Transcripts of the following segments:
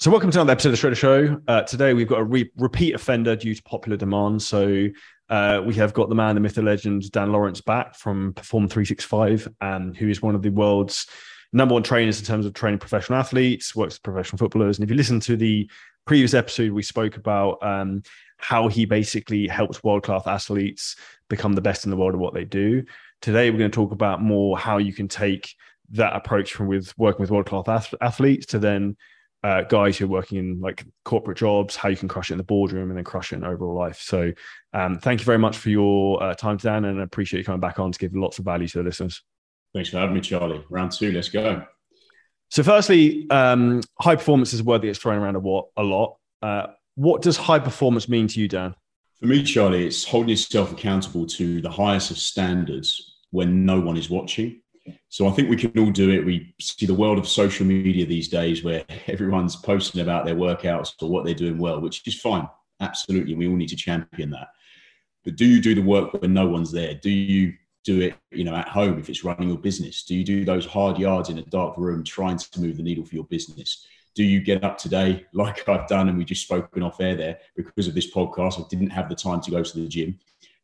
So, welcome to another episode of the Shredder Show. Uh, today, we've got a re- repeat offender due to popular demand. So, uh, we have got the man, the myth, the legend, Dan Lawrence back from Perform 365, um, who is one of the world's number one trainers in terms of training professional athletes, works with professional footballers. And if you listen to the previous episode, we spoke about um, how he basically helps world class athletes become the best in the world at what they do. Today, we're going to talk about more how you can take that approach from with working with world class athletes to then uh, guys who are working in like corporate jobs, how you can crush it in the boardroom and then crush it in overall life. So, um, thank you very much for your uh, time, Dan, and I appreciate you coming back on to give lots of value to the listeners. Thanks for having me, Charlie. Round two, let's go. So, firstly, um, high performance is a word that gets thrown around a, what, a lot. Uh, what does high performance mean to you, Dan? For me, Charlie, it's holding yourself accountable to the highest of standards when no one is watching. So I think we can all do it. We see the world of social media these days where everyone's posting about their workouts or what they're doing well, which is fine. Absolutely. We all need to champion that. But do you do the work when no one's there? Do you do it, you know, at home if it's running your business? Do you do those hard yards in a dark room trying to move the needle for your business? Do you get up today like I've done and we just spoken off air there because of this podcast? I didn't have the time to go to the gym.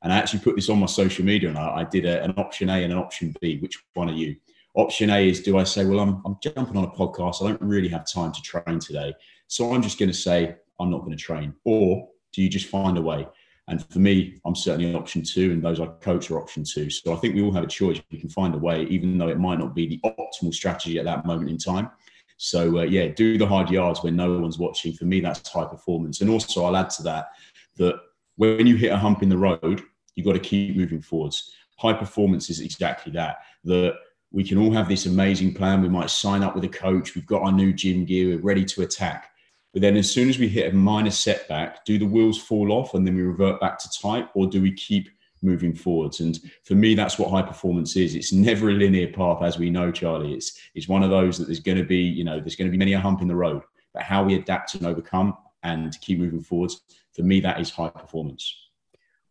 And I actually put this on my social media and I, I did a, an option A and an option B. Which one are you? Option A is do I say, well, I'm, I'm jumping on a podcast. I don't really have time to train today. So I'm just going to say, I'm not going to train. Or do you just find a way? And for me, I'm certainly option two, and those I coach are option two. So I think we all have a choice. We can find a way, even though it might not be the optimal strategy at that moment in time. So uh, yeah, do the hard yards when no one's watching. For me, that's high performance. And also, I'll add to that that when you hit a hump in the road, You've got to keep moving forwards. High performance is exactly that. That we can all have this amazing plan. We might sign up with a coach. We've got our new gym gear. We're ready to attack. But then, as soon as we hit a minor setback, do the wheels fall off and then we revert back to type, or do we keep moving forwards? And for me, that's what high performance is. It's never a linear path, as we know, Charlie. It's it's one of those that there's going to be, you know, there's going to be many a hump in the road. But how we adapt and overcome and keep moving forwards, for me, that is high performance.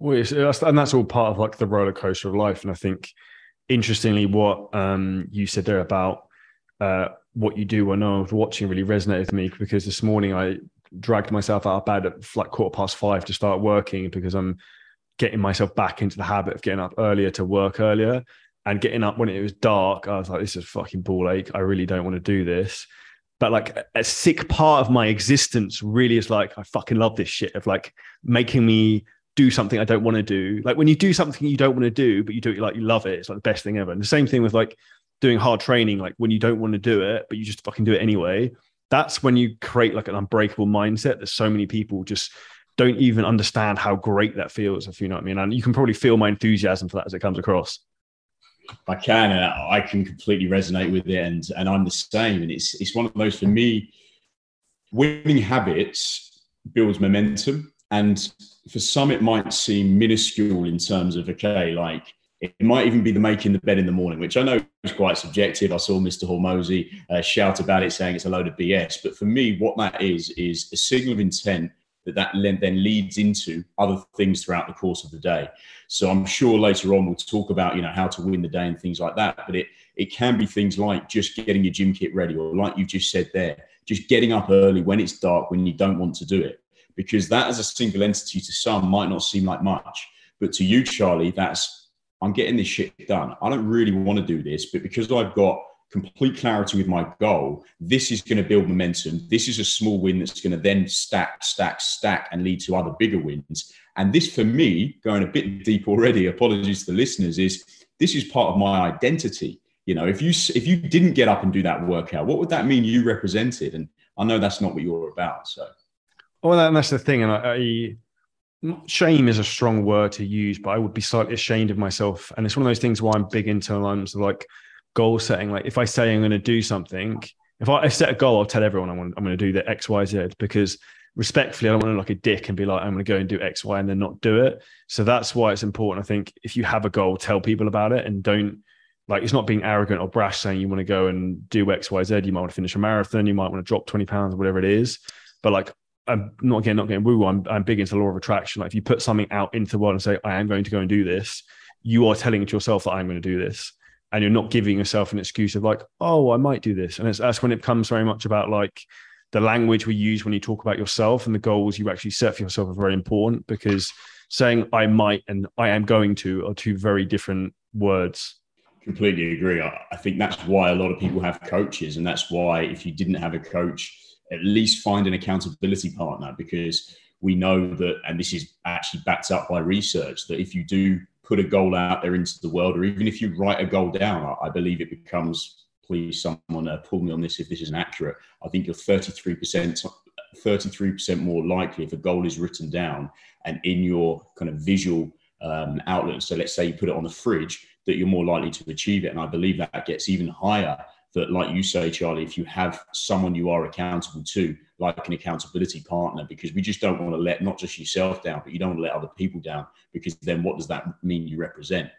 Well, and that's all part of like the roller coaster of life. And I think, interestingly, what um, you said there about uh, what you do when I was watching really resonated with me because this morning I dragged myself out of bed at like quarter past five to start working because I'm getting myself back into the habit of getting up earlier to work earlier and getting up when it was dark. I was like, this is fucking ball ache. I really don't want to do this. But like a sick part of my existence really is like, I fucking love this shit of like making me do something I don't want to do. Like when you do something you don't want to do, but you do it like you love it, it's like the best thing ever. And the same thing with like doing hard training, like when you don't want to do it, but you just fucking do it anyway. That's when you create like an unbreakable mindset that so many people just don't even understand how great that feels, if you know what I mean. And you can probably feel my enthusiasm for that as it comes across. I can, and I can completely resonate with it, and and I'm the same. And it's it's one of those for me. Winning habits builds momentum, and for some, it might seem minuscule in terms of, okay, like it might even be the making the bed in the morning, which I know is quite subjective. I saw Mr. Hormozi uh, shout about it saying it's a load of BS. But for me, what that is, is a signal of intent that that then leads into other things throughout the course of the day. So I'm sure later on we'll talk about, you know, how to win the day and things like that. But it, it can be things like just getting your gym kit ready or like you just said there, just getting up early when it's dark, when you don't want to do it because that as a single entity to some might not seem like much. But to you, Charlie, that's I'm getting this shit done. I don't really want to do this, but because I've got complete clarity with my goal, this is going to build momentum. This is a small win that's going to then stack, stack, stack, and lead to other bigger wins. And this, for me, going a bit deep already, apologies to the listeners, is this is part of my identity. You know, if you if you didn't get up and do that workout, what would that mean you represented? And I know that's not what you're about. So well, and that's the thing. And I, I, shame is a strong word to use, but I would be slightly ashamed of myself. And it's one of those things where I'm big into like goal setting. Like if I say I'm going to do something, if I, I set a goal, I'll tell everyone I'm I'm going to do the X, Y, Z because respectfully, I don't want to like a dick and be like, I'm going to go and do X, Y, and then not do it. So that's why it's important. I think if you have a goal, tell people about it and don't like it's not being arrogant or brash saying you want to go and do X, Y, Z. You might want to finish a marathon, you might want to drop 20 pounds, whatever it is. But like I'm not again not getting woo. I'm I'm big into law of attraction. Like if you put something out into the world and say I am going to go and do this, you are telling to yourself that I'm going to do this, and you're not giving yourself an excuse of like oh I might do this. And it's that's when it comes very much about like the language we use when you talk about yourself and the goals you actually set for yourself are very important because saying I might and I am going to are two very different words. Completely agree. I think that's why a lot of people have coaches, and that's why if you didn't have a coach, at least find an accountability partner because we know that, and this is actually backed up by research, that if you do put a goal out there into the world, or even if you write a goal down, I believe it becomes please someone uh, pull me on this if this isn't accurate. I think you're 33%, 33% more likely if a goal is written down and in your kind of visual um, outlet. So let's say you put it on the fridge, that you're more likely to achieve it. And I believe that gets even higher. That, like you say, Charlie, if you have someone you are accountable to, like an accountability partner, because we just don't want to let not just yourself down, but you don't want to let other people down, because then what does that mean you represent?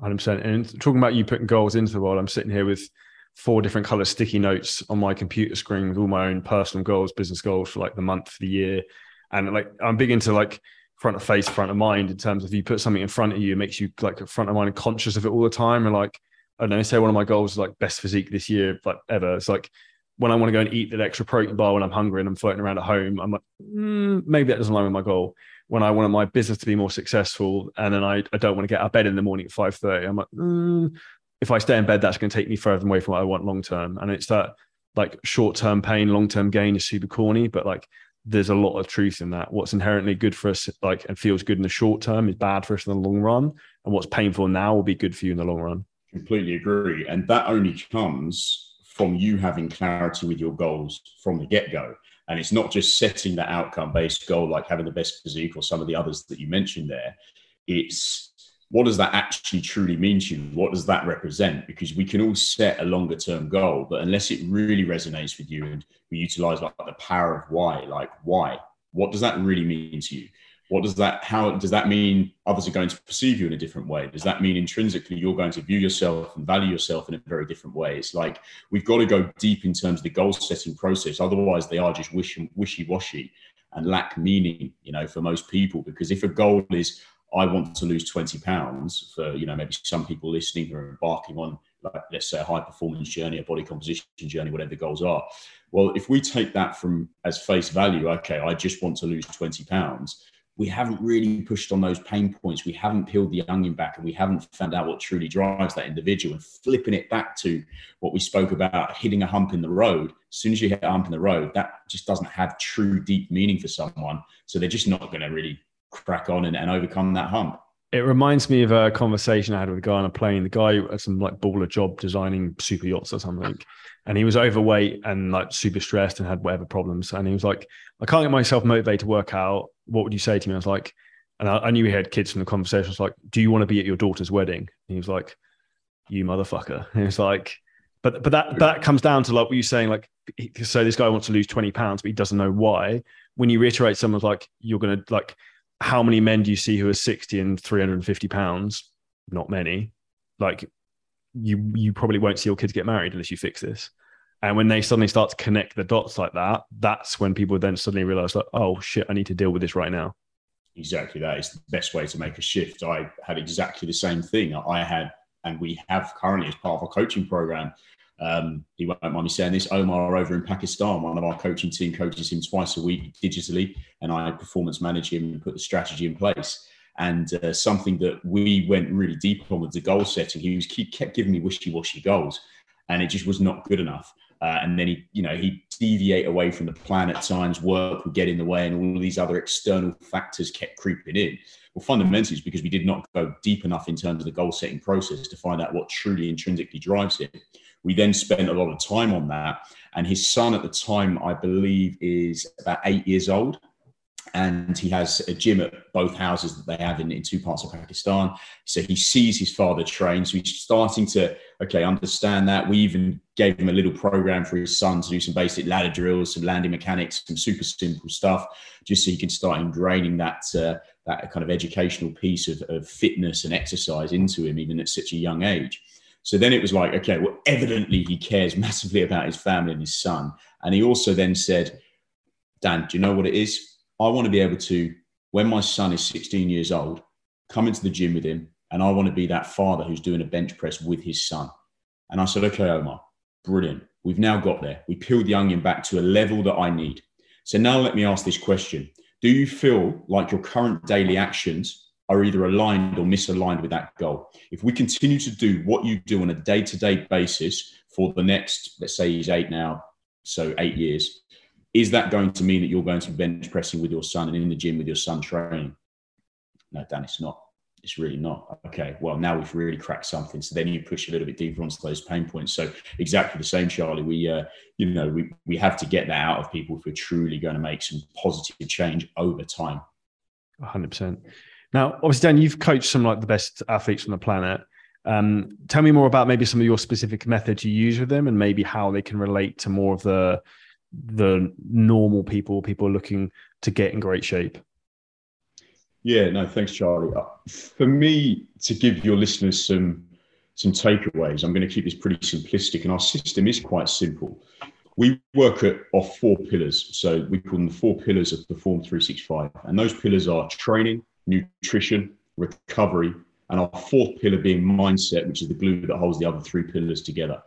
100%. And talking about you putting goals into the world, I'm sitting here with four different color sticky notes on my computer screen with all my own personal goals, business goals for like the month, the year. And like, I'm big into like front of face, front of mind in terms of you put something in front of you, it makes you like front of mind and conscious of it all the time. And like, I don't know, say one of my goals is like best physique this year, like ever. It's like when I want to go and eat that extra protein bar when I'm hungry and I'm floating around at home, I'm like, mm, maybe that doesn't align with my goal when I want my business to be more successful, and then I, I don't want to get out of bed in the morning at five thirty. I'm like, mm, if I stay in bed, that's going to take me further away from what I want long term. And it's that like short term pain, long term gain is super corny, but like there's a lot of truth in that. What's inherently good for us, like and feels good in the short term, is bad for us in the long run, and what's painful now will be good for you in the long run. Completely agree, and that only comes from you having clarity with your goals from the get go. And it's not just setting that outcome based goal, like having the best physique or some of the others that you mentioned there. It's what does that actually truly mean to you? What does that represent? Because we can all set a longer term goal, but unless it really resonates with you and we utilize like the power of why, like why, what does that really mean to you? What does that how does that mean others are going to perceive you in a different way? Does that mean intrinsically you're going to view yourself and value yourself in a very different way? It's like we've got to go deep in terms of the goal setting process. Otherwise they are just wishy-washy and lack meaning you know for most people. Because if a goal is i want to lose 20 pounds for you know maybe some people listening who are embarking on like let's say a high performance journey a body composition journey whatever the goals are well if we take that from as face value okay i just want to lose 20 pounds we haven't really pushed on those pain points. We haven't peeled the onion back and we haven't found out what truly drives that individual and flipping it back to what we spoke about hitting a hump in the road. As soon as you hit a hump in the road, that just doesn't have true deep meaning for someone. So they're just not going to really crack on and, and overcome that hump. It reminds me of a conversation I had with a guy on a plane. The guy had some like baller job designing super yachts or something and he was overweight and like super stressed and had whatever problems. And he was like, I can't get myself motivated to work out. What would you say to me? I was like, and I, I knew he had kids from the conversation. I was like, Do you want to be at your daughter's wedding? And he was like, You motherfucker. And like, but but that that comes down to like what you're saying, like so this guy wants to lose 20 pounds, but he doesn't know why. When you reiterate someone's like, you're gonna like how many men do you see who are 60 and 350 pounds? Not many. Like you you probably won't see your kids get married unless you fix this. And when they suddenly start to connect the dots like that, that's when people then suddenly realize like, oh shit, I need to deal with this right now. Exactly. That is the best way to make a shift. I had exactly the same thing. I had, and we have currently as part of our coaching program. Um, he won't mind me saying this. Omar over in Pakistan, one of our coaching team coaches him twice a week digitally, and I performance manage him and put the strategy in place. And uh, something that we went really deep on with the goal setting. He was kept giving me wishy-washy goals, and it just was not good enough. Uh, and then he, you know, he deviate away from the plan at times. Work would get in the way, and all of these other external factors kept creeping in. Well, fundamentally, it's because we did not go deep enough in terms of the goal setting process to find out what truly intrinsically drives him. We then spent a lot of time on that, and his son at the time, I believe, is about eight years old and he has a gym at both houses that they have in, in two parts of Pakistan. So he sees his father train. So he's starting to, okay, understand that. We even gave him a little program for his son to do some basic ladder drills, some landing mechanics, some super simple stuff, just so he can start ingraining that, uh, that kind of educational piece of, of fitness and exercise into him, even at such a young age. So then it was like, okay, well, evidently he cares massively about his family and his son. And he also then said, Dan, do you know what it is? I want to be able to, when my son is 16 years old, come into the gym with him, and I want to be that father who's doing a bench press with his son. And I said, okay, Omar, brilliant. We've now got there. We peeled the onion back to a level that I need. So now let me ask this question Do you feel like your current daily actions are either aligned or misaligned with that goal? If we continue to do what you do on a day to day basis for the next, let's say he's eight now, so eight years, is that going to mean that you're going to be bench pressing with your son and in the gym with your son training? No, Dan, it's not. It's really not. Okay, well, now we've really cracked something. So then you push a little bit deeper onto those pain points. So exactly the same, Charlie. We, uh, you know, we, we have to get that out of people if we're truly going to make some positive change over time. 100%. Now, obviously, Dan, you've coached some like the best athletes on the planet. Um, tell me more about maybe some of your specific methods you use with them and maybe how they can relate to more of the the normal people, people looking to get in great shape. Yeah, no, thanks, Charlie. Uh, for me, to give your listeners some some takeaways, I'm going to keep this pretty simplistic, and our system is quite simple. We work at off four pillars, so we call them the four pillars of Perform 365, and those pillars are training, nutrition, recovery, and our fourth pillar being mindset, which is the glue that holds the other three pillars together.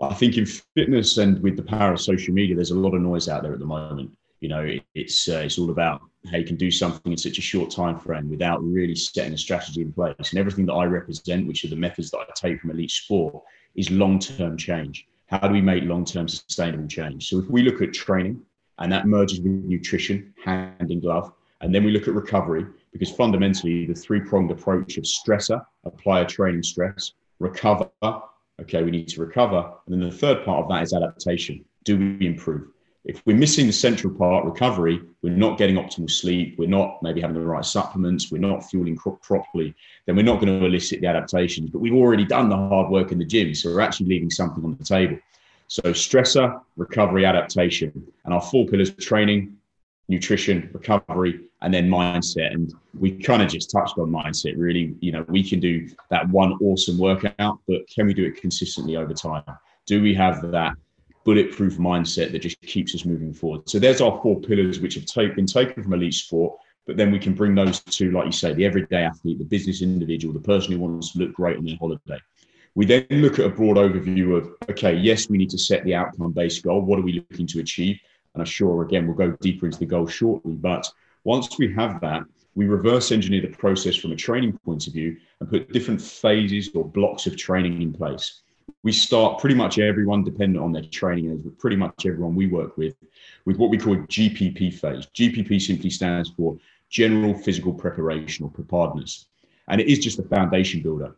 I think in fitness and with the power of social media, there's a lot of noise out there at the moment. You know, it, it's uh, it's all about how you can do something in such a short time frame without really setting a strategy in place. And everything that I represent, which are the methods that I take from elite sport, is long-term change. How do we make long-term sustainable change? So if we look at training, and that merges with nutrition, hand in glove, and then we look at recovery, because fundamentally the three-pronged approach of stressor, apply a training stress, recover, okay, we need to recover, and then the third part of that is adaptation. Do we improve? if we're missing the central part, recovery, we're not getting optimal sleep, we're not maybe having the right supplements, we're not fueling properly, then we're not going to elicit the adaptations. But we've already done the hard work in the gym. So we're actually leaving something on the table. So stressor, recovery, adaptation. And our four pillars of training, nutrition, recovery, and then mindset. And we kind of just touched on mindset, really. You know, we can do that one awesome workout, but can we do it consistently over time? Do we have that bulletproof mindset that just keeps us moving forward. So there's our four pillars which have take, been taken from elite sport, but then we can bring those to, like you say, the everyday athlete, the business individual, the person who wants to look great on their holiday. We then look at a broad overview of, okay, yes, we need to set the outcome based goal. What are we looking to achieve? And I'm sure, again, we'll go deeper into the goal shortly. But once we have that, we reverse engineer the process from a training point of view and put different phases or blocks of training in place we start pretty much everyone dependent on their training but pretty much everyone we work with, with what we call GPP phase. GPP simply stands for General Physical Preparation or Preparedness. And it is just a foundation builder.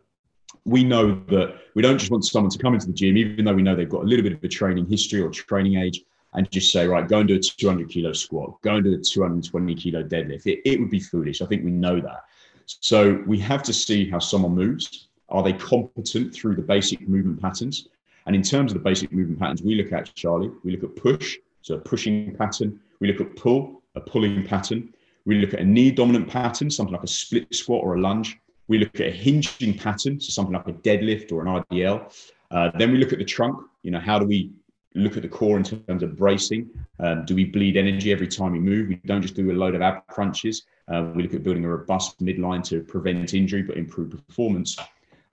We know that we don't just want someone to come into the gym, even though we know they've got a little bit of a training history or training age, and just say, right, go and do a 200 kilo squat, go and do a 220 kilo deadlift. It, it would be foolish. I think we know that. So we have to see how someone moves are they competent through the basic movement patterns? And in terms of the basic movement patterns, we look at, Charlie, we look at push, so a pushing pattern. We look at pull, a pulling pattern. We look at a knee dominant pattern, something like a split squat or a lunge. We look at a hinging pattern, so something like a deadlift or an RDL. Uh, then we look at the trunk. You know, how do we look at the core in terms of bracing? Um, do we bleed energy every time we move? We don't just do a load of ab crunches. Uh, we look at building a robust midline to prevent injury but improve performance.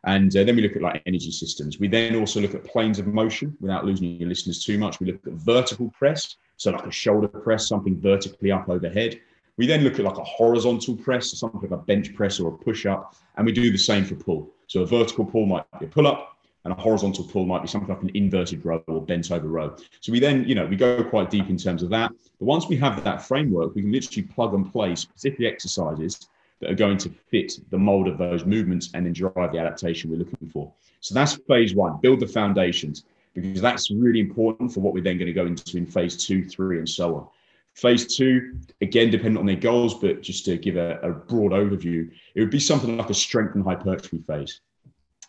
And uh, then we look at like energy systems. We then also look at planes of motion without losing your listeners too much. We look at vertical press, so like a shoulder press, something vertically up overhead. We then look at like a horizontal press, so something like a bench press or a push up. And we do the same for pull. So a vertical pull might be a pull up, and a horizontal pull might be something like an inverted row or bent over row. So we then, you know, we go quite deep in terms of that. But once we have that framework, we can literally plug and play specific exercises that are going to fit the mold of those movements and then drive the adaptation we're looking for. So that's phase one, build the foundations, because that's really important for what we're then going to go into in phase two, three, and so on. Phase two, again, depending on their goals, but just to give a, a broad overview, it would be something like a strength and hypertrophy phase.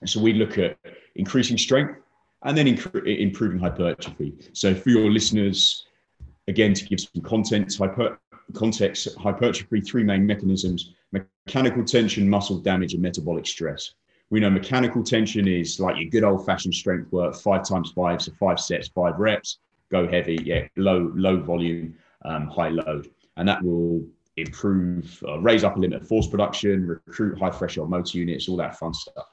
So we look at increasing strength and then inc- improving hypertrophy. So for your listeners, again, to give some content, hyper, context, hypertrophy, three main mechanisms mechanical tension, muscle damage, and metabolic stress. We know mechanical tension is like your good old fashioned strength work, five times five, so five sets, five reps, go heavy, yeah, low, low volume, um, high load. And that will improve, uh, raise up a limit of force production, recruit high threshold motor units, all that fun stuff.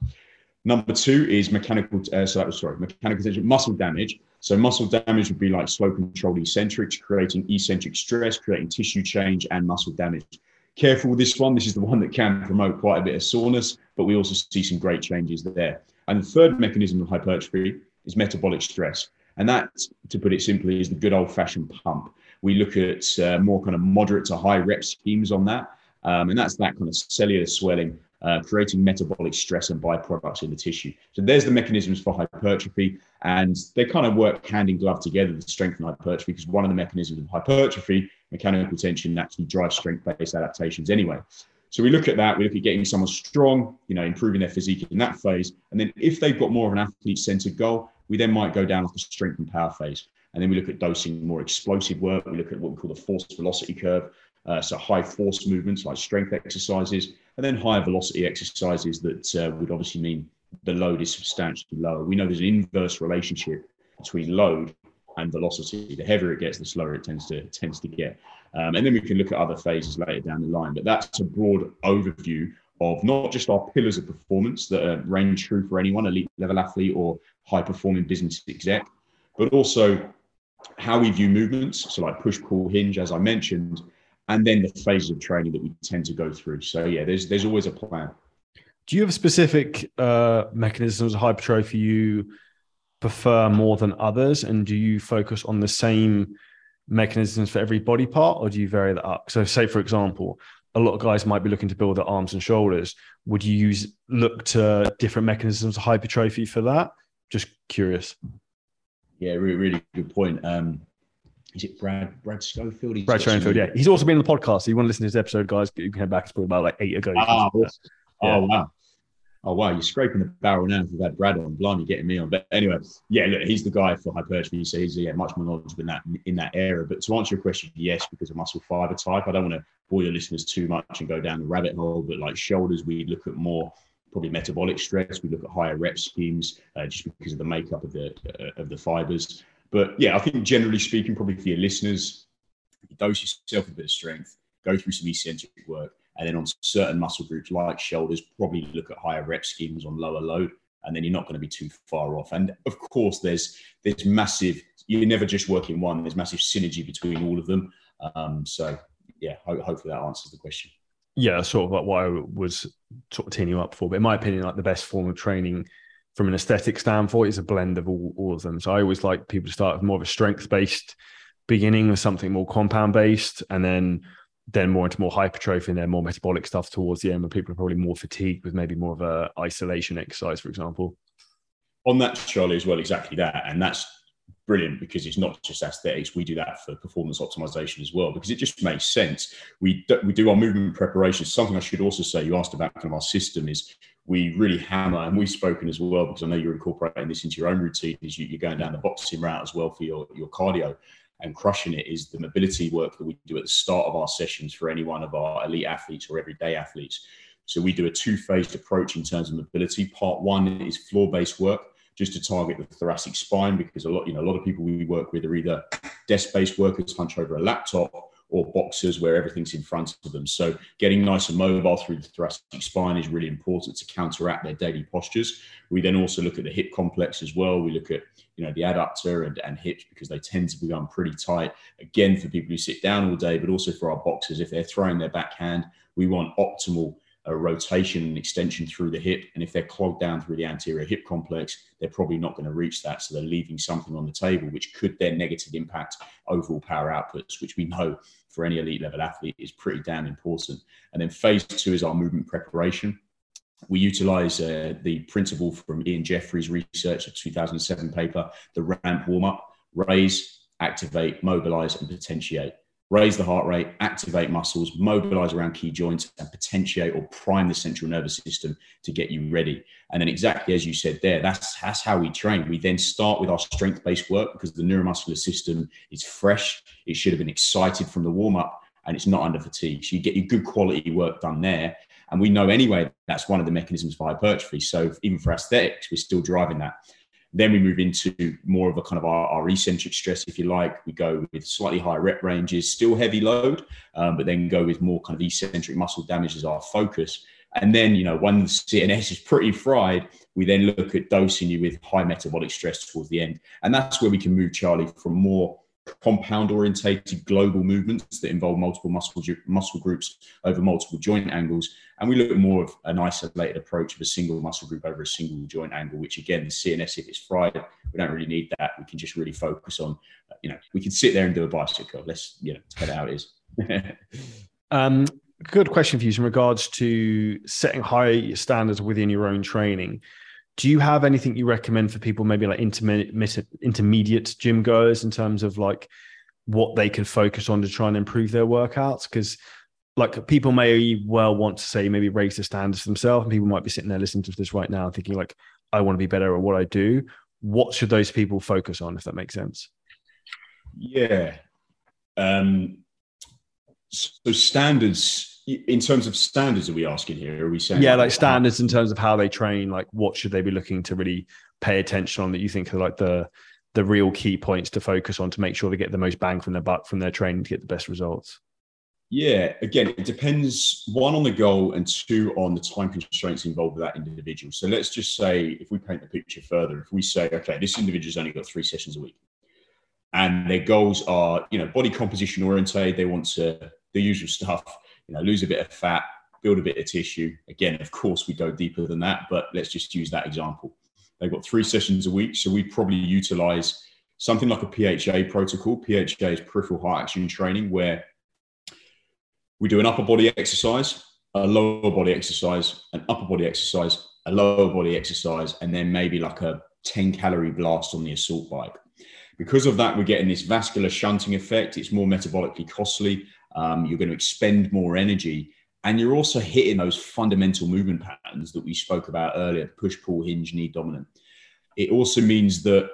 Number two is mechanical, uh, so that was sorry, mechanical tension, muscle damage. So muscle damage would be like slow controlled eccentrics, creating eccentric stress, creating tissue change and muscle damage. Careful with this one. This is the one that can promote quite a bit of soreness, but we also see some great changes there. And the third mechanism of hypertrophy is metabolic stress. And that, to put it simply, is the good old fashioned pump. We look at uh, more kind of moderate to high rep schemes on that. Um, and that's that kind of cellular swelling, uh, creating metabolic stress and byproducts in the tissue. So there's the mechanisms for hypertrophy. And they kind of work hand in glove together to strengthen hypertrophy because one of the mechanisms of hypertrophy, mechanical tension, actually drives strength based adaptations anyway. So we look at that. We look at getting someone strong, you know, improving their physique in that phase. And then if they've got more of an athlete-centered goal, we then might go down like the strength and power phase. And then we look at dosing more explosive work. We look at what we call the force velocity curve. Uh, so high force movements like strength exercises, and then higher velocity exercises that uh, would obviously mean the load is substantially lower. We know there's an inverse relationship between load and velocity. The heavier it gets, the slower it tends to tends to get. Um, and then we can look at other phases later down the line. But that's a broad overview of not just our pillars of performance that uh, range true for anyone, elite level athlete or high performing business exec, but also how we view movements. So like push, pull, hinge, as I mentioned, and then the phases of training that we tend to go through. So yeah, there's there's always a plan. Do you have specific uh, mechanisms of hypertrophy you prefer more than others, and do you focus on the same mechanisms for every body part, or do you vary that up? So, say for example, a lot of guys might be looking to build their arms and shoulders. Would you use look to different mechanisms of hypertrophy for that? Just curious. Yeah, really, really good point. Um, is it Brad Brad Schoenfeld? He's Brad Schoenfeld, yeah. He's also been on the podcast. So you want to listen to his episode, guys, you can head back. It's probably about like eight ago. Oh, yeah. wow. Oh wow, you're scraping the barrel now if you've had Brad on. Blimey, getting me on. But anyway, yeah, look, he's the guy for hypertrophy. So he's yeah, much more knowledgeable in that in that area. But to answer your question, yes, because of muscle fiber type. I don't want to bore your listeners too much and go down the rabbit hole. But like shoulders, we look at more probably metabolic stress. We look at higher rep schemes uh, just because of the makeup of the uh, of the fibers. But yeah, I think generally speaking, probably for your listeners, dose yourself a bit of strength, go through some eccentric work, and then on certain muscle groups like shoulders, probably look at higher rep schemes on lower load, and then you're not going to be too far off. And of course, there's there's massive. You're never just working one. There's massive synergy between all of them. Um, so yeah, ho- hopefully that answers the question. Yeah, sort of like what I was sort of teeing you up for. But in my opinion, like the best form of training from an aesthetic standpoint it's a blend of all, all of them. So I always like people to start with more of a strength based beginning with something more compound based and then then more into more hypertrophy and then more metabolic stuff towards the end where people are probably more fatigued with maybe more of a isolation exercise, for example. On that, Charlie, as well, exactly that. And that's brilliant because it's not just aesthetics. We do that for performance optimization as well because it just makes sense. We do, we do our movement preparation. Something I should also say, you asked about kind of our system is we really hammer, and we've spoken as well because I know you're incorporating this into your own routine. Is you, are going down the boxing route as well for your your cardio and crushing it is the mobility work that we do at the start of our sessions for any one of our elite athletes or everyday athletes. So we do a two-phased approach in terms of mobility. Part one is floor-based work, just to target the thoracic spine, because a lot, you know, a lot of people we work with are either desk-based workers, hunch over a laptop, or boxers where everything's in front of them. So getting nice and mobile through the thoracic spine is really important to counteract their daily postures. We then also look at the hip complex as well. We look at you know the adductor and, and hips because they tend to become pretty tight. Again, for people who sit down all day, but also for our boxers, if they're throwing their backhand, we want optimal a rotation and extension through the hip. And if they're clogged down through the anterior hip complex, they're probably not going to reach that. So they're leaving something on the table, which could then negatively impact overall power outputs, which we know for any elite level athlete is pretty damn important. And then phase two is our movement preparation. We utilize uh, the principle from Ian Jeffreys' research, a 2007 paper, the ramp warm up, raise, activate, mobilize, and potentiate raise the heart rate, activate muscles, mobilize around key joints, and potentiate or prime the central nervous system to get you ready. And then, exactly as you said there, that's, that's how we train. We then start with our strength based work because the neuromuscular system is fresh. It should have been excited from the warm up and it's not under fatigue. So you get your good quality work done there. And we know anyway that's one of the mechanisms for hypertrophy. So even for aesthetics, we're still driving that. Then we move into more of a kind of our, our, eccentric stress, if you like. We go with slightly higher rep ranges, still heavy load, um, but then go with more kind of eccentric muscle damage as our focus. And then, you know, when the CNS is pretty fried, we then look at dosing you with high metabolic stress towards the end. And that's where we can move Charlie from more compound orientated global movements that involve multiple muscle, muscle groups over multiple joint angles. And we look at more of an isolated approach of a single muscle group over a single joint angle, which again, the CNS, if it's fried, we don't really need that. We can just really focus on, you know, we can sit there and do a bicycle. Let's, you know, how it is. um, good question for you in regards to setting high standards within your own training do you have anything you recommend for people maybe like intermediate intermediate gym goers in terms of like what they can focus on to try and improve their workouts? Because like people may well want to say maybe raise the standards themselves and people might be sitting there listening to this right now thinking like i want to be better at what i do. What should those people focus on if that makes sense? Yeah. Um so standards in terms of standards are we asking here are we saying yeah like, standards in terms of how they train like what should they be looking to really pay attention on that you think are like the the real key points to focus on to make sure they get the most bang from their buck from their training to get the best results? Yeah again it depends one on the goal and two on the time constraints involved with that individual. So let's just say if we paint the picture further if we say okay this individual's only got three sessions a week and their goals are you know body composition oriented they want to the usual stuff you know, lose a bit of fat, build a bit of tissue. Again, of course, we go deeper than that, but let's just use that example. They've got three sessions a week, so we probably utilize something like a PHA protocol. PHA is peripheral heart action training, where we do an upper body exercise, a lower body exercise, an upper body exercise, a lower body exercise, and then maybe like a 10 calorie blast on the assault bike. Because of that, we're getting this vascular shunting effect. It's more metabolically costly. Um, you're going to expend more energy. And you're also hitting those fundamental movement patterns that we spoke about earlier push, pull, hinge, knee dominant. It also means that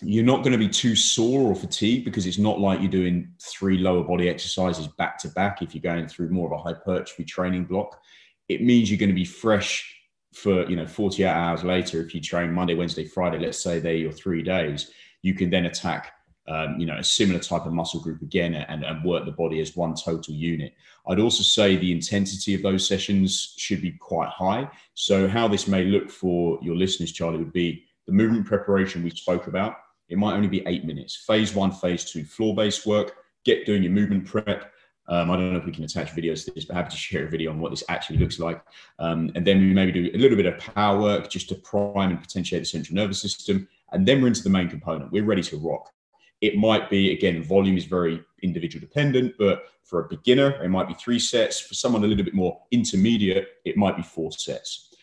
you're not going to be too sore or fatigued because it's not like you're doing three lower body exercises back to back if you're going through more of a hypertrophy training block. It means you're going to be fresh for you know 48 hours later if you train Monday, Wednesday, Friday. Let's say they're your three days. You can then attack um, you know, a similar type of muscle group again and, and work the body as one total unit. I'd also say the intensity of those sessions should be quite high. So, how this may look for your listeners, Charlie, would be the movement preparation we spoke about. It might only be eight minutes. Phase one, phase two, floor based work, get doing your movement prep. Um, I don't know if we can attach videos to this, but happy to share a video on what this actually looks like. Um, and then we maybe do a little bit of power work just to prime and potentiate the central nervous system. And then we're into the main component. We're ready to rock. It might be, again, volume is very individual dependent, but for a beginner, it might be three sets. For someone a little bit more intermediate, it might be four sets.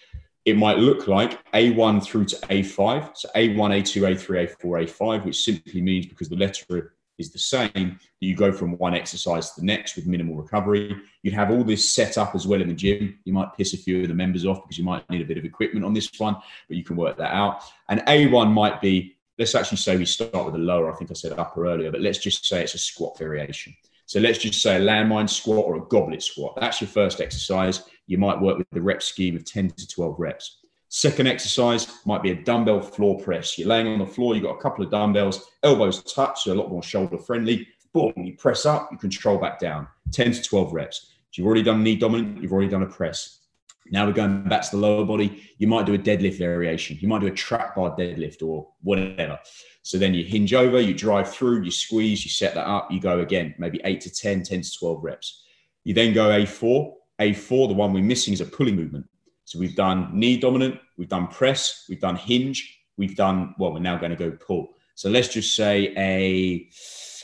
It might look like A1 through to A5. So A1, A2, A3, A4, A5, which simply means because the letter is the same, that you go from one exercise to the next with minimal recovery. You'd have all this set up as well in the gym. You might piss a few of the members off because you might need a bit of equipment on this one, but you can work that out. And A1 might be let's actually say we start with a lower. I think I said upper earlier, but let's just say it's a squat variation. So let's just say a landmine squat or a goblet squat. That's your first exercise. You might work with the rep scheme of 10 to 12 reps. Second exercise might be a dumbbell floor press. You're laying on the floor, you've got a couple of dumbbells, elbows touch, so a lot more shoulder friendly. Boom, you press up, you control back down. 10 to 12 reps. You've already done knee dominant, you've already done a press. Now we're going back to the lower body. You might do a deadlift variation. You might do a trap bar deadlift or whatever. So then you hinge over, you drive through, you squeeze, you set that up, you go again, maybe eight to 10, 10 to 12 reps. You then go A4. A4, the one we're missing is a pulling movement. So we've done knee dominant, we've done press, we've done hinge, we've done, well, we're now going to go pull. So let's just say a,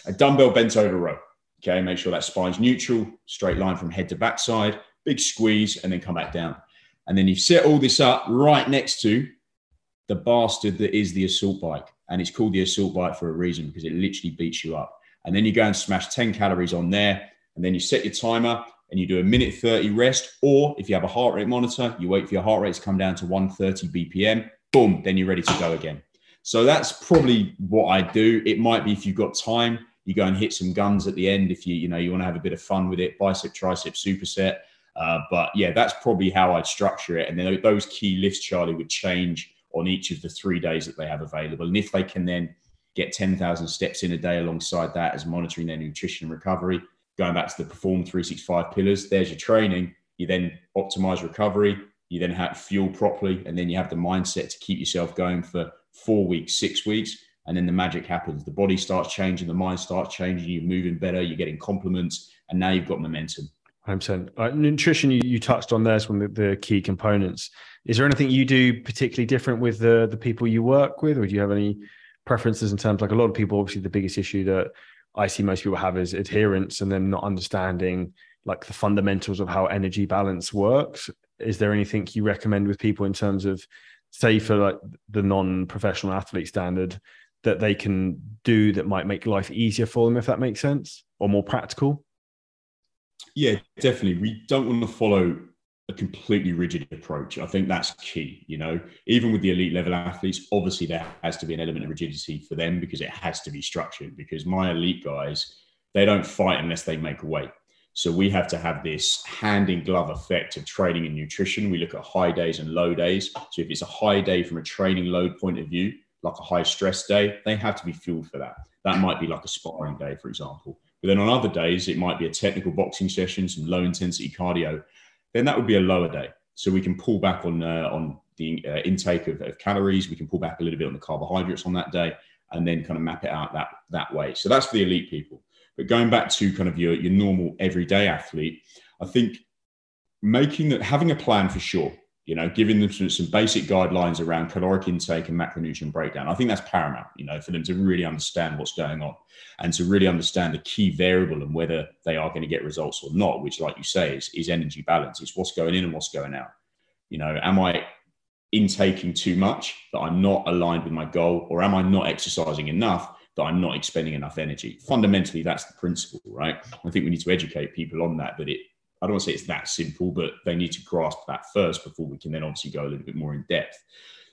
a dumbbell bent over row. Okay, make sure that spine's neutral, straight line from head to backside big squeeze, and then come back down. And then you set all this up right next to the bastard that is the assault bike. And it's called the assault bike for a reason because it literally beats you up. And then you go and smash 10 calories on there. And then you set your timer and you do a minute 30 rest. Or if you have a heart rate monitor, you wait for your heart rate to come down to 130 BPM. Boom, then you're ready to go again. So that's probably what I do. It might be if you've got time, you go and hit some guns at the end. If you, you know, you want to have a bit of fun with it, bicep, tricep, superset. Uh, but yeah, that's probably how I'd structure it. And then those key lifts, Charlie, would change on each of the three days that they have available. And if they can then get 10,000 steps in a day alongside that as monitoring their nutrition and recovery, going back to the Perform 365 pillars, there's your training. you then optimize recovery, you then have fuel properly, and then you have the mindset to keep yourself going for four weeks, six weeks. And then the magic happens. The body starts changing, the mind starts changing, you're moving better, you're getting compliments, and now you've got momentum. 100%. Uh, nutrition, you, you, touched on there as one of the, the, key components. Is there anything you do particularly different with the, the people you work with, or do you have any preferences in terms like a lot of people, obviously, the biggest issue that I see most people have is adherence and them not understanding like the fundamentals of how energy balance works. Is there anything you recommend with people in terms of, say, for like the non professional athlete standard, that they can do that might make life easier for them, if that makes sense, or more practical? Yeah, definitely. We don't want to follow a completely rigid approach. I think that's key. You know, even with the elite level athletes, obviously there has to be an element of rigidity for them because it has to be structured. Because my elite guys, they don't fight unless they make weight. So we have to have this hand in glove effect of training and nutrition. We look at high days and low days. So if it's a high day from a training load point of view, like a high stress day, they have to be fueled for that. That might be like a sparring day, for example. But then on other days, it might be a technical boxing session, some low intensity cardio. Then that would be a lower day. So we can pull back on uh, on the uh, intake of, of, calories. We can pull back a little bit on the carbohydrates on that day, and then kind of map it out that that way. So that's for the elite people. But going back to kind of your your normal everyday athlete, I think making that having a plan for sure you know, giving them some, some, basic guidelines around caloric intake and macronutrient breakdown. I think that's paramount, you know, for them to really understand what's going on and to really understand the key variable and whether they are going to get results or not, which, like you say, is, is energy balance. It's what's going in and what's going out. You know, am I intaking too much that I'm not aligned with my goal, or am I not exercising enough that I'm not expending enough energy? Fundamentally, that's the principle, right? I think we need to educate people on that, that it I don't want to say it's that simple, but they need to grasp that first before we can then obviously go a little bit more in depth.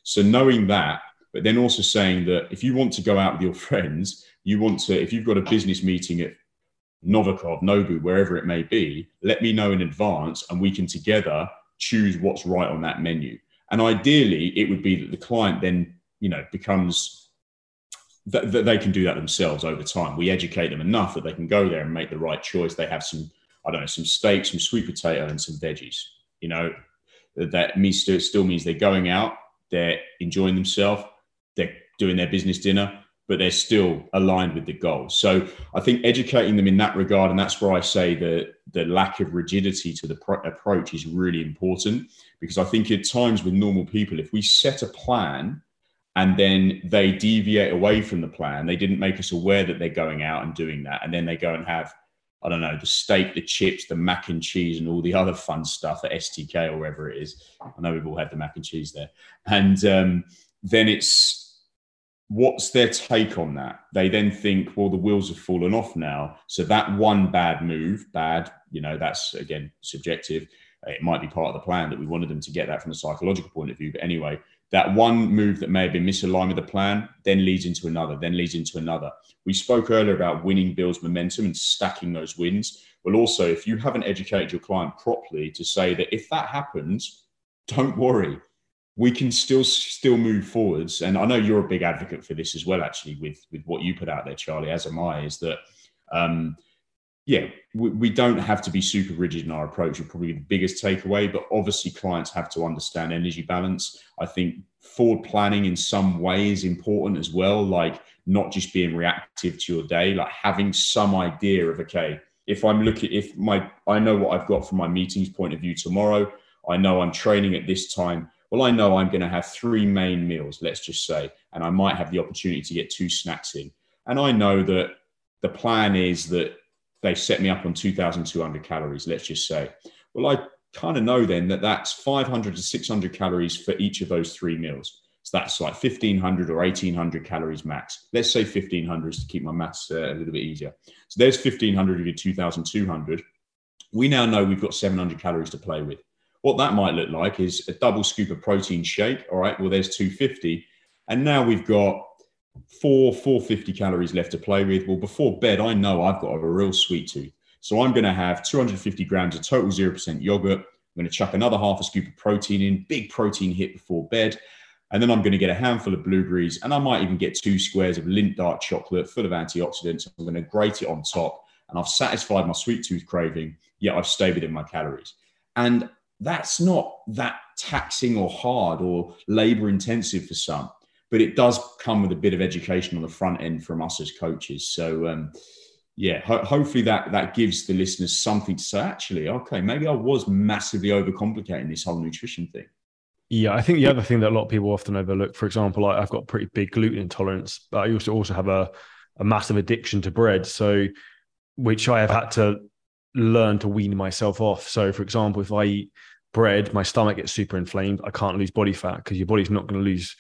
So knowing that, but then also saying that if you want to go out with your friends, you want to, if you've got a business meeting at Novikov, Nobu, wherever it may be, let me know in advance and we can together choose what's right on that menu. And ideally, it would be that the client then, you know, becomes that, that they can do that themselves over time. We educate them enough that they can go there and make the right choice. They have some I don't know, some steak, some sweet potato, and some veggies. You know, that means still, means they're going out, they're enjoying themselves, they're doing their business dinner, but they're still aligned with the goal. So I think educating them in that regard, and that's where I say that the lack of rigidity to the pro- approach is really important because I think at times with normal people, if we set a plan and then they deviate away from the plan, they didn't make us aware that they're going out and doing that, and then they go and have I don't know, the steak, the chips, the mac and cheese, and all the other fun stuff at STK or wherever it is. I know we've all had the mac and cheese there. And um, then it's what's their take on that? They then think, well, the wheels have fallen off now. So that one bad move, bad, you know, that's again subjective. It might be part of the plan that we wanted them to get that from a psychological point of view. But anyway, that one move that may have been misaligned with the plan then leads into another, then leads into another. We spoke earlier about winning builds momentum and stacking those wins. Well, also, if you haven't educated your client properly to say that if that happens, don't worry, we can still still move forwards. And I know you're a big advocate for this as well, actually, with with what you put out there, Charlie, as am I, is that um, yeah, we, we, don't have to be super rigid in our approach. Would probably the biggest takeaway, but obviously clients have to understand energy balance. I think forward planning in some way is important as well, like not just being reactive to your day, like having some idea of okay, if I'm looking, if my I know what I've got from my meetings point of view tomorrow, I know I'm training at this time. Well, I know I'm going to have three main meals, let's just say, and I might have the opportunity to get two snacks in. And I know that the plan is that they set me up on 2,200 calories, let's just say. Well, I kind of know then that that's 500 to 600 calories for each of those three meals. So that's like 1,500 or 1,800 calories max. Let's say 1,500 to keep my maths uh, a little bit easier. So there's 1,500 of your 2,200. We now know we've got 700 calories to play with. What that might look like is a double scoop of protein shake. All right, well, there's 250. And now we've got four 450 calories left to play with. Well, before bed, I know I've got a real sweet tooth. So I'm going to have 250 grams of total 0% yogurt. I'm going to chuck another half a scoop of protein in, big protein hit before bed. And then I'm going to get a handful of blueberries and I might even get two squares of Lindt dark chocolate full of antioxidants. I'm going to grate it on top and I've satisfied my sweet tooth craving, yet I've stayed within my calories. And that's not that taxing or hard or labor intensive for some, but it does come with a bit of education on the front end from us as coaches. So, um, yeah, ho- hopefully that that gives the listeners something to say. Actually, okay, maybe I was massively overcomplicating this whole nutrition thing. Yeah, I think the other thing that a lot of people often overlook, for example, like I've got pretty big gluten intolerance, but I also also have a, a massive addiction to bread. So, which I have had to learn to wean myself off. So, for example, if I eat bread, my stomach gets super inflamed. I can't lose body fat because your body's not going to lose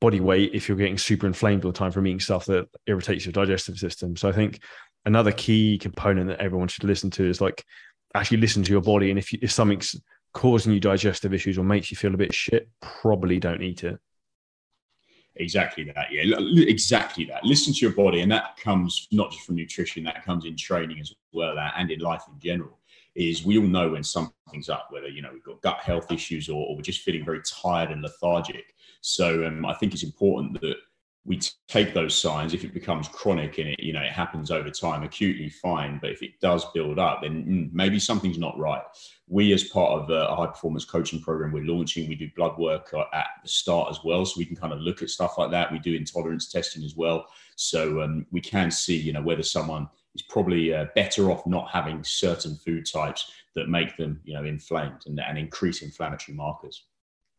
body weight if you're getting super inflamed all the time from eating stuff that irritates your digestive system. So, I think another key component that everyone should listen to is like actually listen to your body. And if, you, if something's causing you digestive issues or makes you feel a bit shit, probably don't eat it. Exactly that. Yeah, exactly that. Listen to your body, and that comes not just from nutrition. That comes in training as well, and in life in general. Is we all know when something's up, whether you know we've got gut health issues or, or we're just feeling very tired and lethargic. So um, I think it's important that we take those signs. If it becomes chronic and it you know it happens over time, acutely fine. But if it does build up, then mm, maybe something's not right we as part of a high performance coaching program we're launching we do blood work at the start as well so we can kind of look at stuff like that we do intolerance testing as well so um, we can see you know whether someone is probably uh, better off not having certain food types that make them you know inflamed and, and increase inflammatory markers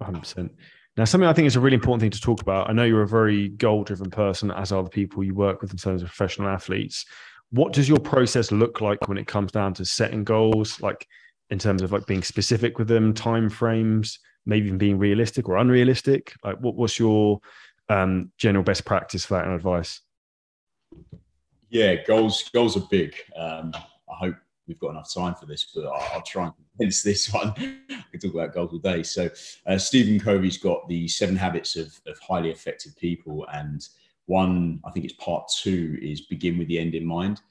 100% now something i think is a really important thing to talk about i know you're a very goal driven person as are the people you work with in terms of professional athletes what does your process look like when it comes down to setting goals like in terms of like being specific with them, time frames, maybe even being realistic or unrealistic? Like, what, what's your um, general best practice for that and advice? Yeah, goals goals are big. Um, I hope we've got enough time for this, but I'll, I'll try and condense this one. I could talk about goals all day. So uh, Stephen Covey's got the seven habits of, of highly effective people, and one I think it's part two is begin with the end in mind,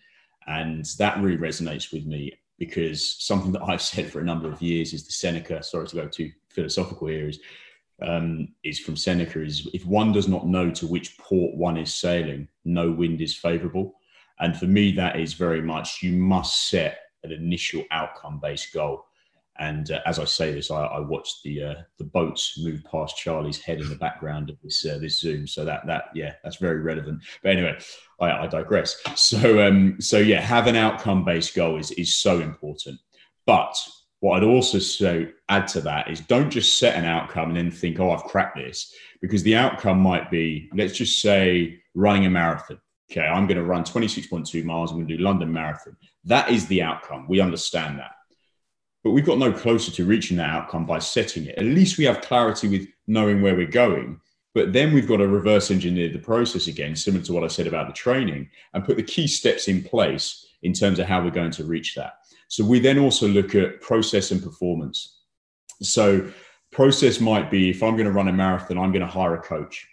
and that really resonates with me because something that I've said for a number of years is the Seneca. Sorry to go too philosophical here. Is um, is from Seneca. Is if one does not know to which port one is sailing, no wind is favourable. And for me, that is very much you must set an initial outcome based goal. And uh, as I say this, I, I watched the uh, the boats move past Charlie's head in the background of this uh, this Zoom. So that that yeah, that's very relevant. But anyway, I, I digress. So um, so yeah, have an outcome based goal is is so important. But what I'd also so add to that is don't just set an outcome and then think, oh, I've cracked this, because the outcome might be, let's just say, running a marathon. Okay, I'm going to run 26.2 miles. I'm going to do London Marathon. That is the outcome. We understand that but we've got no closer to reaching that outcome by setting it. At least we have clarity with knowing where we're going. But then we've got to reverse engineer the process again, similar to what I said about the training, and put the key steps in place in terms of how we're going to reach that. So we then also look at process and performance. So process might be if I'm going to run a marathon, I'm going to hire a coach.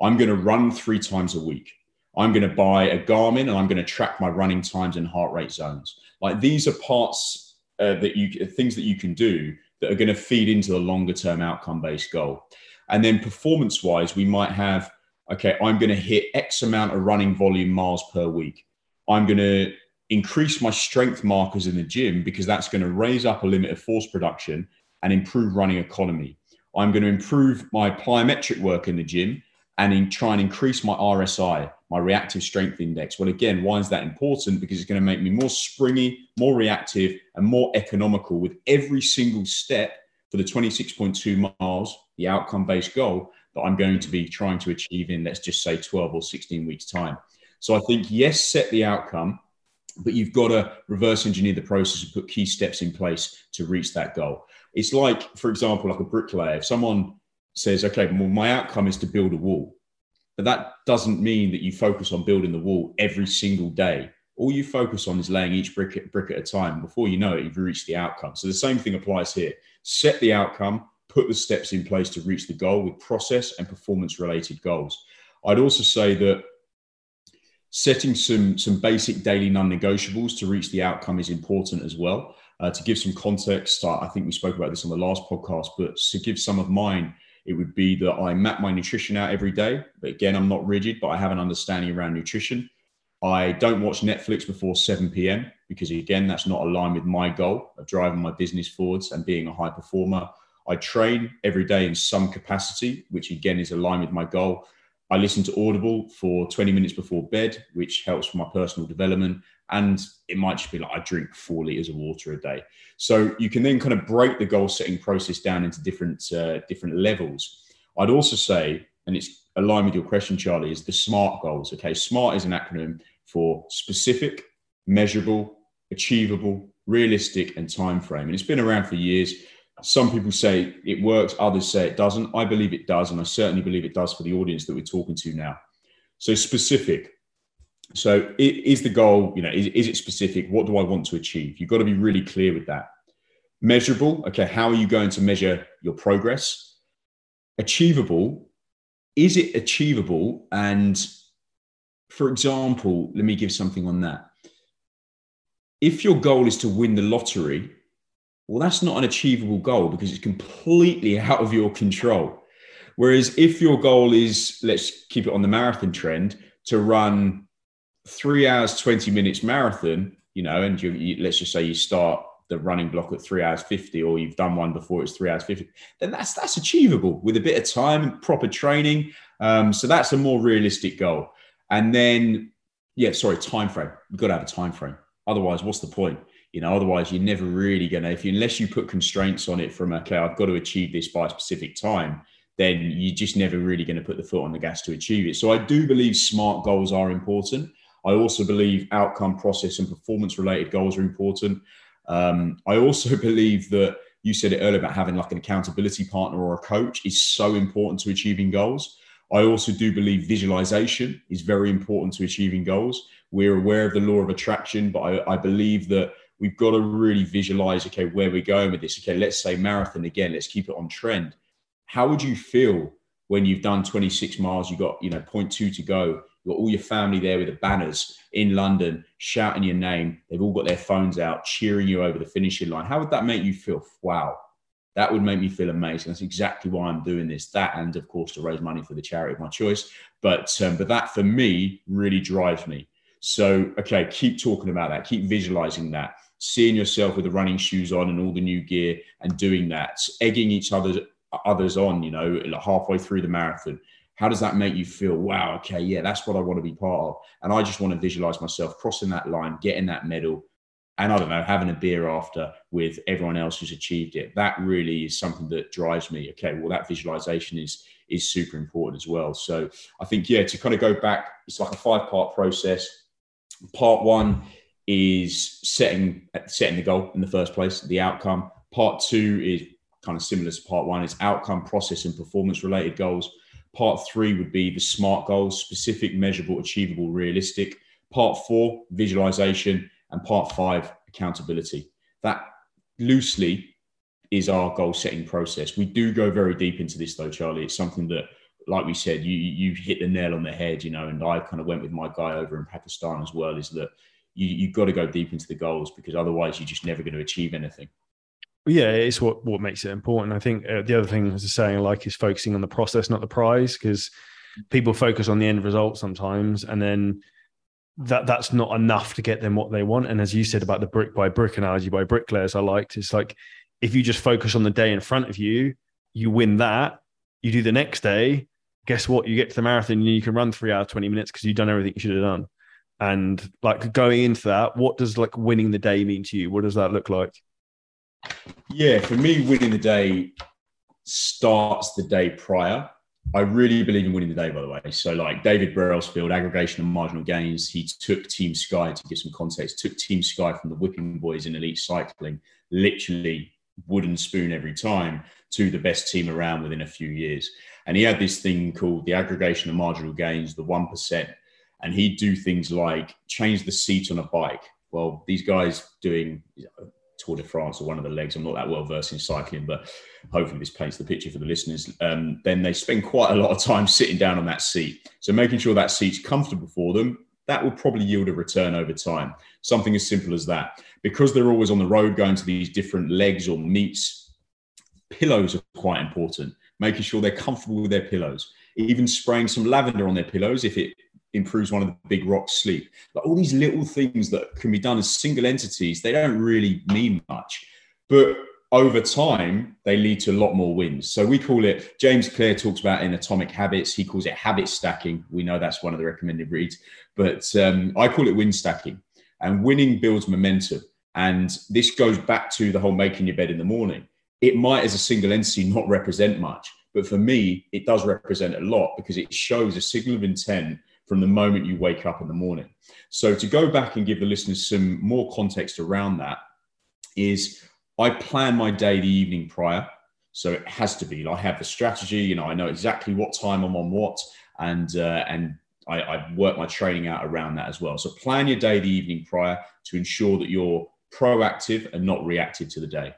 I'm going to run three times a week. I'm going to buy a Garmin and I'm going to track my running times and heart rate zones. Like these are parts uh, that you things that you can do that are going to feed into the longer term outcome based goal. And then performance wise, we might have okay, I'm going to hit X amount of running volume miles per week. I'm going to increase my strength markers in the gym because that's going to raise up a limit of force production and improve running economy. I'm going to improve my plyometric work in the gym and in, try and increase my RSI, my reactive strength index. Well, again, why is that important? Because it's going to make me more springy, more reactive, and more economical with every single step for the 26.2 miles, the outcome based goal that I'm going to be trying to achieve in, let's just say 12 or 16 weeks' time. So I think, yes, set the outcome, but you've got to reverse engineer the process and put key steps in place to reach that goal. It's like, for example, like a bricklayer. If someone says, okay, well, my outcome is to build a wall. But that doesn't mean that you focus on building the wall every single day. All you focus on is laying each brick, brick at a time. Before you know it, you've reached the outcome. So the same thing applies here. Set the outcome, put the steps in place to reach the goal with process and performance related goals. I'd also say that setting some, some basic daily non negotiables to reach the outcome is important as well. Uh, to give some context, I think we spoke about this on the last podcast, but to give some of mine, it would be that I map my nutrition out every day. But again, I'm not rigid, but I have an understanding around nutrition. I don't watch Netflix before 7 p.m. because, again, that's not aligned with my goal of driving my business forwards and being a high performer. I train every day in some capacity, which again is aligned with my goal. I listen to Audible for 20 minutes before bed, which helps for my personal development. And it might just be like I drink four liters of water a day. So you can then kind of break the goal setting process down into different uh, different levels. I'd also say, and it's aligned with your question, Charlie, is the SMART goals. Okay, SMART is an acronym for specific, measurable, achievable, realistic, and time frame. And it's been around for years. Some people say it works, others say it doesn't. I believe it does, and I certainly believe it does for the audience that we're talking to now. So specific. So is the goal, you know, is, is it specific? What do I want to achieve? You've got to be really clear with that. Measurable. Okay, how are you going to measure your progress? Achievable. Is it achievable? And for example, let me give something on that. If your goal is to win the lottery, well, that's not an achievable goal because it's completely out of your control. Whereas if your goal is, let's keep it on the marathon trend, to run three hours, 20 minutes marathon, you know, and you, you, let's just say you start the running block at three hours 50, or you've done one before it's three hours 50, then that's, that's achievable with a bit of time, and proper training. Um, so that's a more realistic goal. And then, yeah, sorry, time frame. You've got to have a time frame. Otherwise, what's the point? You know, otherwise you're never really gonna, if you unless you put constraints on it from okay, I've got to achieve this by a specific time, then you're just never really going to put the foot on the gas to achieve it. So I do believe smart goals are important. I also believe outcome, process, and performance related goals are important. Um, I also believe that you said it earlier about having like an accountability partner or a coach is so important to achieving goals. I also do believe visualization is very important to achieving goals. We're aware of the law of attraction, but I, I believe that we've got to really visualize okay, where we're going with this. Okay, let's say marathon again, let's keep it on trend. How would you feel when you've done 26 miles, you got, you know, 0.2 to go, you got all your family there with the banners in London shouting your name. They've all got their phones out, cheering you over the finishing line. How would that make you feel? Wow, that would make me feel amazing. That's exactly why I'm doing this. That, and of course, to raise money for the charity of my choice. But um, but that for me really drives me. So okay, keep talking about that. Keep visualizing that. Seeing yourself with the running shoes on and all the new gear, and doing that, egging each other others on. You know, halfway through the marathon. How does that make you feel? Wow, okay, yeah, that's what I want to be part of. And I just want to visualize myself crossing that line, getting that medal, and I don't know, having a beer after with everyone else who's achieved it. That really is something that drives me. Okay, well, that visualization is is super important as well. So I think yeah, to kind of go back, it's like a five part process. Part one is setting setting the goal in the first place, the outcome. Part two is kind of similar to part one, is outcome, process, and performance related goals. Part three would be the SMART goals, specific, measurable, achievable, realistic. Part four, visualization and part five, accountability. That loosely is our goal setting process. We do go very deep into this though, Charlie. It's something that, like we said, you you hit the nail on the head, you know, and I kind of went with my guy over in Pakistan as well, is that you, you've got to go deep into the goals because otherwise you're just never going to achieve anything. Yeah, it's what what makes it important. I think uh, the other thing, as a saying, like, is focusing on the process, not the prize, because people focus on the end result sometimes, and then that that's not enough to get them what they want. And as you said about the brick by brick analogy by bricklayers, I liked it's like if you just focus on the day in front of you, you win that. You do the next day, guess what? You get to the marathon and you can run three hours, 20 minutes because you've done everything you should have done. And like going into that, what does like winning the day mean to you? What does that look like? Yeah, for me, winning the day starts the day prior. I really believe in winning the day, by the way. So, like David Brailsford, aggregation and marginal gains, he took Team Sky to give some context, took Team Sky from the whipping boys in elite cycling, literally wooden spoon every time, to the best team around within a few years. And he had this thing called the aggregation of marginal gains, the 1%. And he'd do things like change the seat on a bike. Well, these guys doing Tour de France or one of the legs. I'm not that well versed in cycling, but hopefully this paints the picture for the listeners. Um, then they spend quite a lot of time sitting down on that seat. So making sure that seat's comfortable for them, that will probably yield a return over time. Something as simple as that. Because they're always on the road going to these different legs or meets, pillows are quite important. Making sure they're comfortable with their pillows. Even spraying some lavender on their pillows if it improves one of the big rocks sleep. Like all these little things that can be done as single entities, they don't really mean much. But over time, they lead to a lot more wins. So we call it, James Clear talks about in Atomic Habits, he calls it habit stacking. We know that's one of the recommended reads, but um, I call it win stacking. And winning builds momentum. And this goes back to the whole making your bed in the morning. It might, as a single entity, not represent much, but for me, it does represent a lot because it shows a signal of intent from the moment you wake up in the morning. So, to go back and give the listeners some more context around that, is I plan my day the evening prior. So it has to be. I have the strategy. You know, I know exactly what time I'm on what, and uh, and I, I work my training out around that as well. So plan your day the evening prior to ensure that you're proactive and not reactive to the day.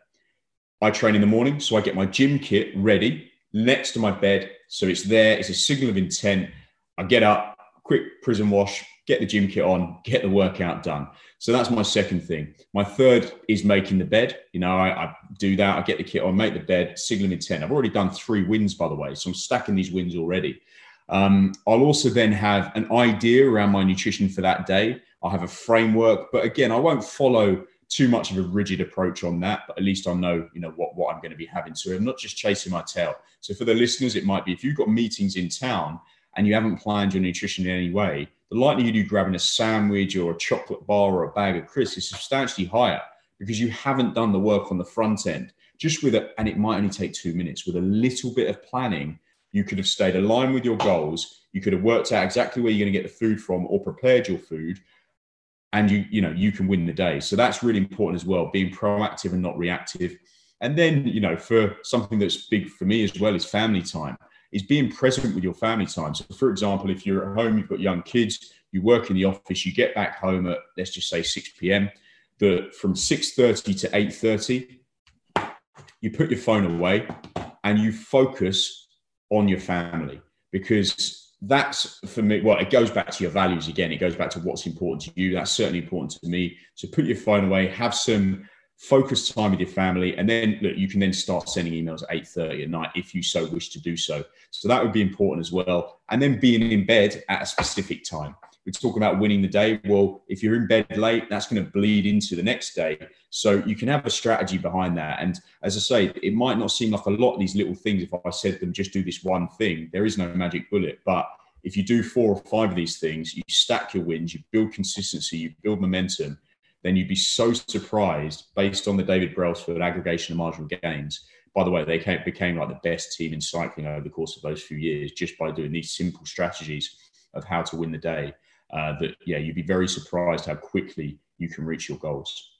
I train in the morning, so I get my gym kit ready next to my bed. So it's there, it's a signal of intent. I get up, quick prison wash, get the gym kit on, get the workout done. So that's my second thing. My third is making the bed. You know, I, I do that. I get the kit on, make the bed, signal intent. I've already done three wins, by the way. So I'm stacking these wins already. Um, I'll also then have an idea around my nutrition for that day. I'll have a framework, but again, I won't follow too much of a rigid approach on that, but at least I know, you know, what, what I'm going to be having. So I'm not just chasing my tail. So for the listeners, it might be if you've got meetings in town and you haven't planned your nutrition in any way, the likelihood you grabbing a sandwich or a chocolate bar or a bag of crisps is substantially higher because you haven't done the work on the front end. Just with it, and it might only take two minutes. With a little bit of planning, you could have stayed aligned with your goals. You could have worked out exactly where you're going to get the food from or prepared your food. And you, you know, you can win the day. So that's really important as well, being proactive and not reactive. And then, you know, for something that's big for me as well is family time is being present with your family time. So, for example, if you're at home, you've got young kids, you work in the office, you get back home at let's just say 6 p.m. The from 6:30 to 8:30, you put your phone away and you focus on your family because that's for me. Well, it goes back to your values again. It goes back to what's important to you. That's certainly important to me. So put your phone away, have some focus time with your family and then look, you can then start sending emails at 8.30 at night if you so wish to do so so that would be important as well and then being in bed at a specific time we're talking about winning the day. Well if you're in bed late that's going to bleed into the next day. So you can have a strategy behind that. And as i say it might not seem like a lot of these little things if i said them just do this one thing. There is no magic bullet. But if you do four or five of these things you stack your wins you build consistency you build momentum then you'd be so surprised based on the David Brailsford aggregation of marginal gains. By the way, they became like the best team in cycling over the course of those few years just by doing these simple strategies of how to win the day. Uh, that yeah, you'd be very surprised how quickly you can reach your goals.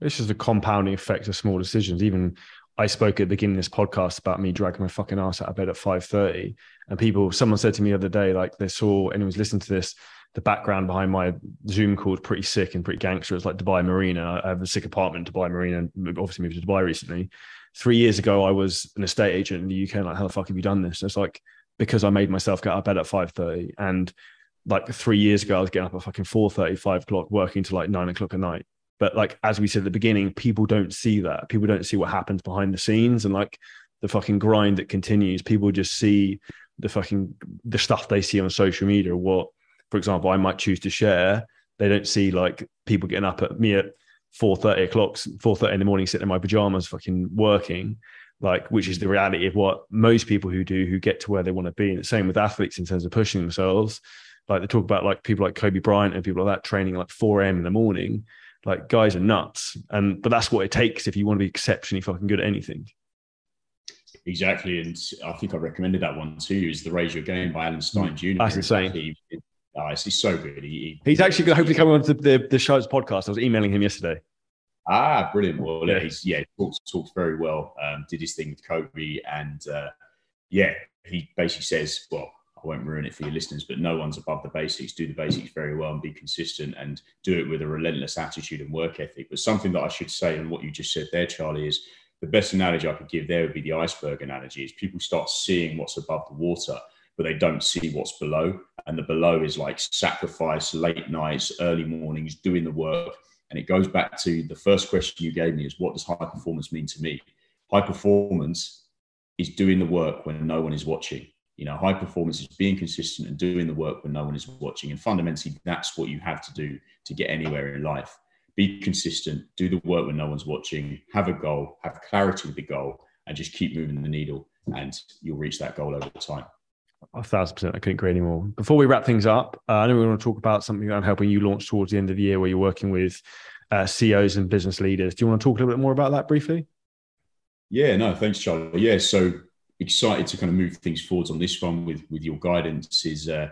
This is the compounding effect of small decisions. Even I spoke at the beginning of this podcast about me dragging my fucking ass out of bed at five thirty, and people, someone said to me the other day, like they saw anyone's listening to this, the background behind my Zoom call is pretty sick and pretty gangster. It's like Dubai Marina. I have a sick apartment in Dubai Marina and obviously moved to Dubai recently. Three years ago, I was an estate agent in the UK. Like, how the fuck have you done this? And it's like, because I made myself get out of bed at 5.30 and like three years ago, I was getting up at fucking 4.30, 5 o'clock, working to like nine o'clock at night. But like, as we said at the beginning, people don't see that. People don't see what happens behind the scenes and like the fucking grind that continues. People just see the fucking, the stuff they see on social media, what for example, I might choose to share. They don't see like people getting up at me at four thirty o'clock, four thirty in the morning, sitting in my pajamas, fucking working, like which is the reality of what most people who do who get to where they want to be. And the same with athletes in terms of pushing themselves. Like they talk about like people like Kobe Bryant and people like that training like four a.m. in the morning. Like guys are nuts, and but that's what it takes if you want to be exceptionally fucking good at anything. Exactly, and I think I recommended that one too. Is the Raise Your Game by Alan Stein mm. Jr. That's insane. Oh, he's so good. He, he's actually going to hopefully come on to the, the show's podcast. I was emailing him yesterday. Ah, brilliant. Well, yeah, he's, yeah talks, talks very well. Um, did his thing with Kobe. And uh, yeah, he basically says, well, Won't ruin it for your listeners, but no one's above the basics. Do the basics very well and be consistent and do it with a relentless attitude and work ethic. But something that I should say, and what you just said there, Charlie, is the best analogy I could give there would be the iceberg analogy is people start seeing what's above the water but they don't see what's below. And the below is like sacrifice, late nights, early mornings, doing the work. And it goes back to the first question you gave me is what does high performance mean to me? High performance is doing the work when no one is watching. You know, high performance is being consistent and doing the work when no one is watching. And fundamentally, that's what you have to do to get anywhere in life. Be consistent, do the work when no one's watching, have a goal, have clarity with the goal, and just keep moving the needle, and you'll reach that goal over time. A thousand percent. I couldn't agree anymore. Before we wrap things up, uh, I know we want to talk about something that I'm helping you launch towards the end of the year where you're working with uh, CEOs and business leaders. Do you want to talk a little bit more about that briefly? Yeah, no, thanks, Charlie. Yeah, so excited to kind of move things forwards on this one with with your guidance. Is uh,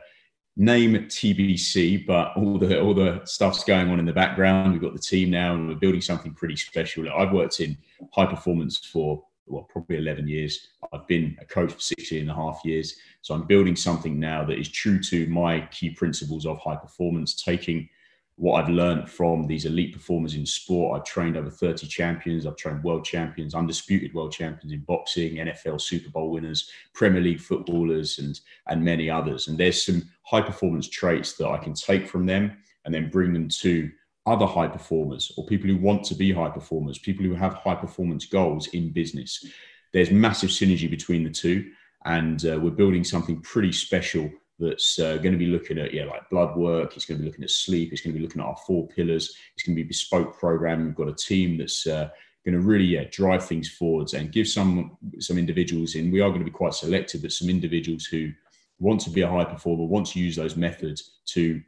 name TBC, but all the all the stuff's going on in the background. We've got the team now, and we're building something pretty special. I've worked in high performance for well, probably 11 years. I've been a coach for 16 and a half years. So I'm building something now that is true to my key principles of high performance, taking what I've learned from these elite performers in sport. I've trained over 30 champions. I've trained world champions, undisputed world champions in boxing, NFL Super Bowl winners, Premier League footballers, and, and many others. And there's some high performance traits that I can take from them and then bring them to other high performers or people who want to be high performers, people who have high performance goals in business. There's massive synergy between the two. And uh, we're building something pretty special that's uh, going to be looking at yeah like blood work it's going to be looking at sleep it's going to be looking at our four pillars it's going to be a bespoke program. We've got a team that's uh, going to really yeah drive things forwards and give some some individuals in. We are going to be quite selective but some individuals who want to be a high performer want to use those methods to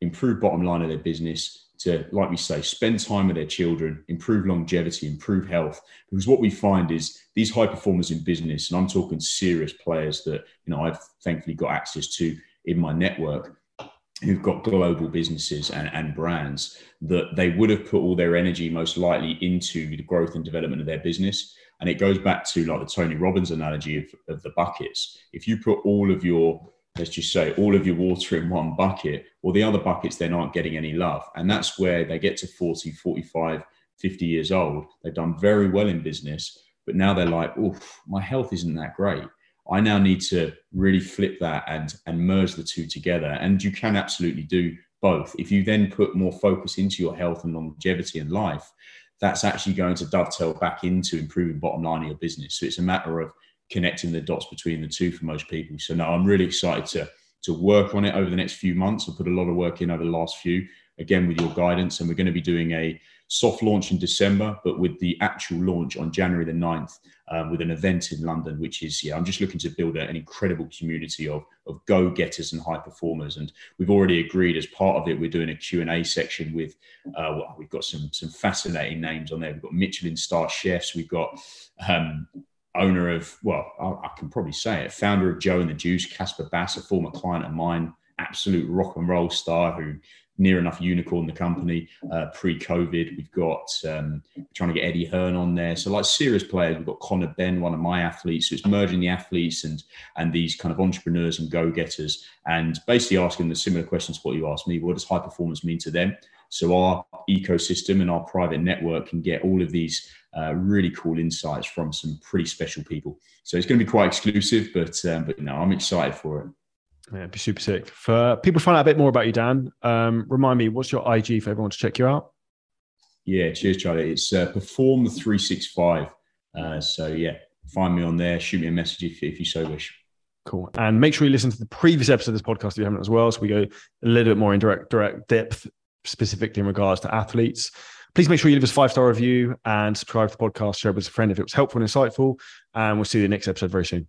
improve bottom line of their business to, like we say, spend time with their children, improve longevity, improve health. Because what we find is these high performers in business, and I'm talking serious players that you know I've thankfully got access to in my network, who've got global businesses and, and brands that they would have put all their energy most likely into the growth and development of their business. And it goes back to like the Tony Robbins analogy of, of the buckets. If you put all of your let's just say all of your water in one bucket or the other buckets then aren't getting any love. And that's where they get to 40 45 50 years old. They've done very well in business but now they're like oh my health isn't that great. I now need to really flip that and and merge the two together. And you can absolutely do both. If you then put more focus into your health and longevity and life that's actually going to dovetail back into improving bottom line of your business. So it's a matter of connecting the dots between the two for most people. So now I'm really excited to to work on it over the next few months. I've put a lot of work in over the last few, again with your guidance, and we're going to be doing a soft launch in December, but with the actual launch on January the 9th um, with an event in London, which is, yeah, I'm just looking to build an incredible community of, of go-getters and high performers. And we've already agreed as part of it, we're doing a Q&A section with, uh, well, we've got some, some fascinating names on there. We've got Michelin star chefs. We've got um, owner of, well, I, I, can probably say it, founder of Joe and the Juice, Kaspar Basse, a former client of mine, absolute rock and roll star who near enough unicorn the company uh, pre-COVID. We've got um, trying to get Eddie Hearn on there. So like serious players, we've got Conor Benn, one of my athletes. So it's merging the athletes and and these kind of entrepreneurs and go-getters and basically asking the similar questions to what you asked me. What does high performance mean to them? So our ecosystem and our private network can get all of these uh, really cool insights from some pretty special people. So it's going to be quite exclusive, but um, but no, I'm excited for it. Yeah, it'd be super sick. For people to find out a bit more about you, Dan, um, remind me, what's your IG for everyone to check you out? Yeah, cheers, Charlie. It's uh, Perform365. Uh, so yeah, find me on there. Shoot me a message if, if you so wish. Cool. And make sure you listen to the previous episode of this podcast if you haven't as well. So we go a little bit more in direct direct depth, specifically in regards to athletes. Please make sure you leave us a five star review and subscribe to the podcast. Share it with a friend if it was helpful and insightful. And we'll see you in the next episode very soon.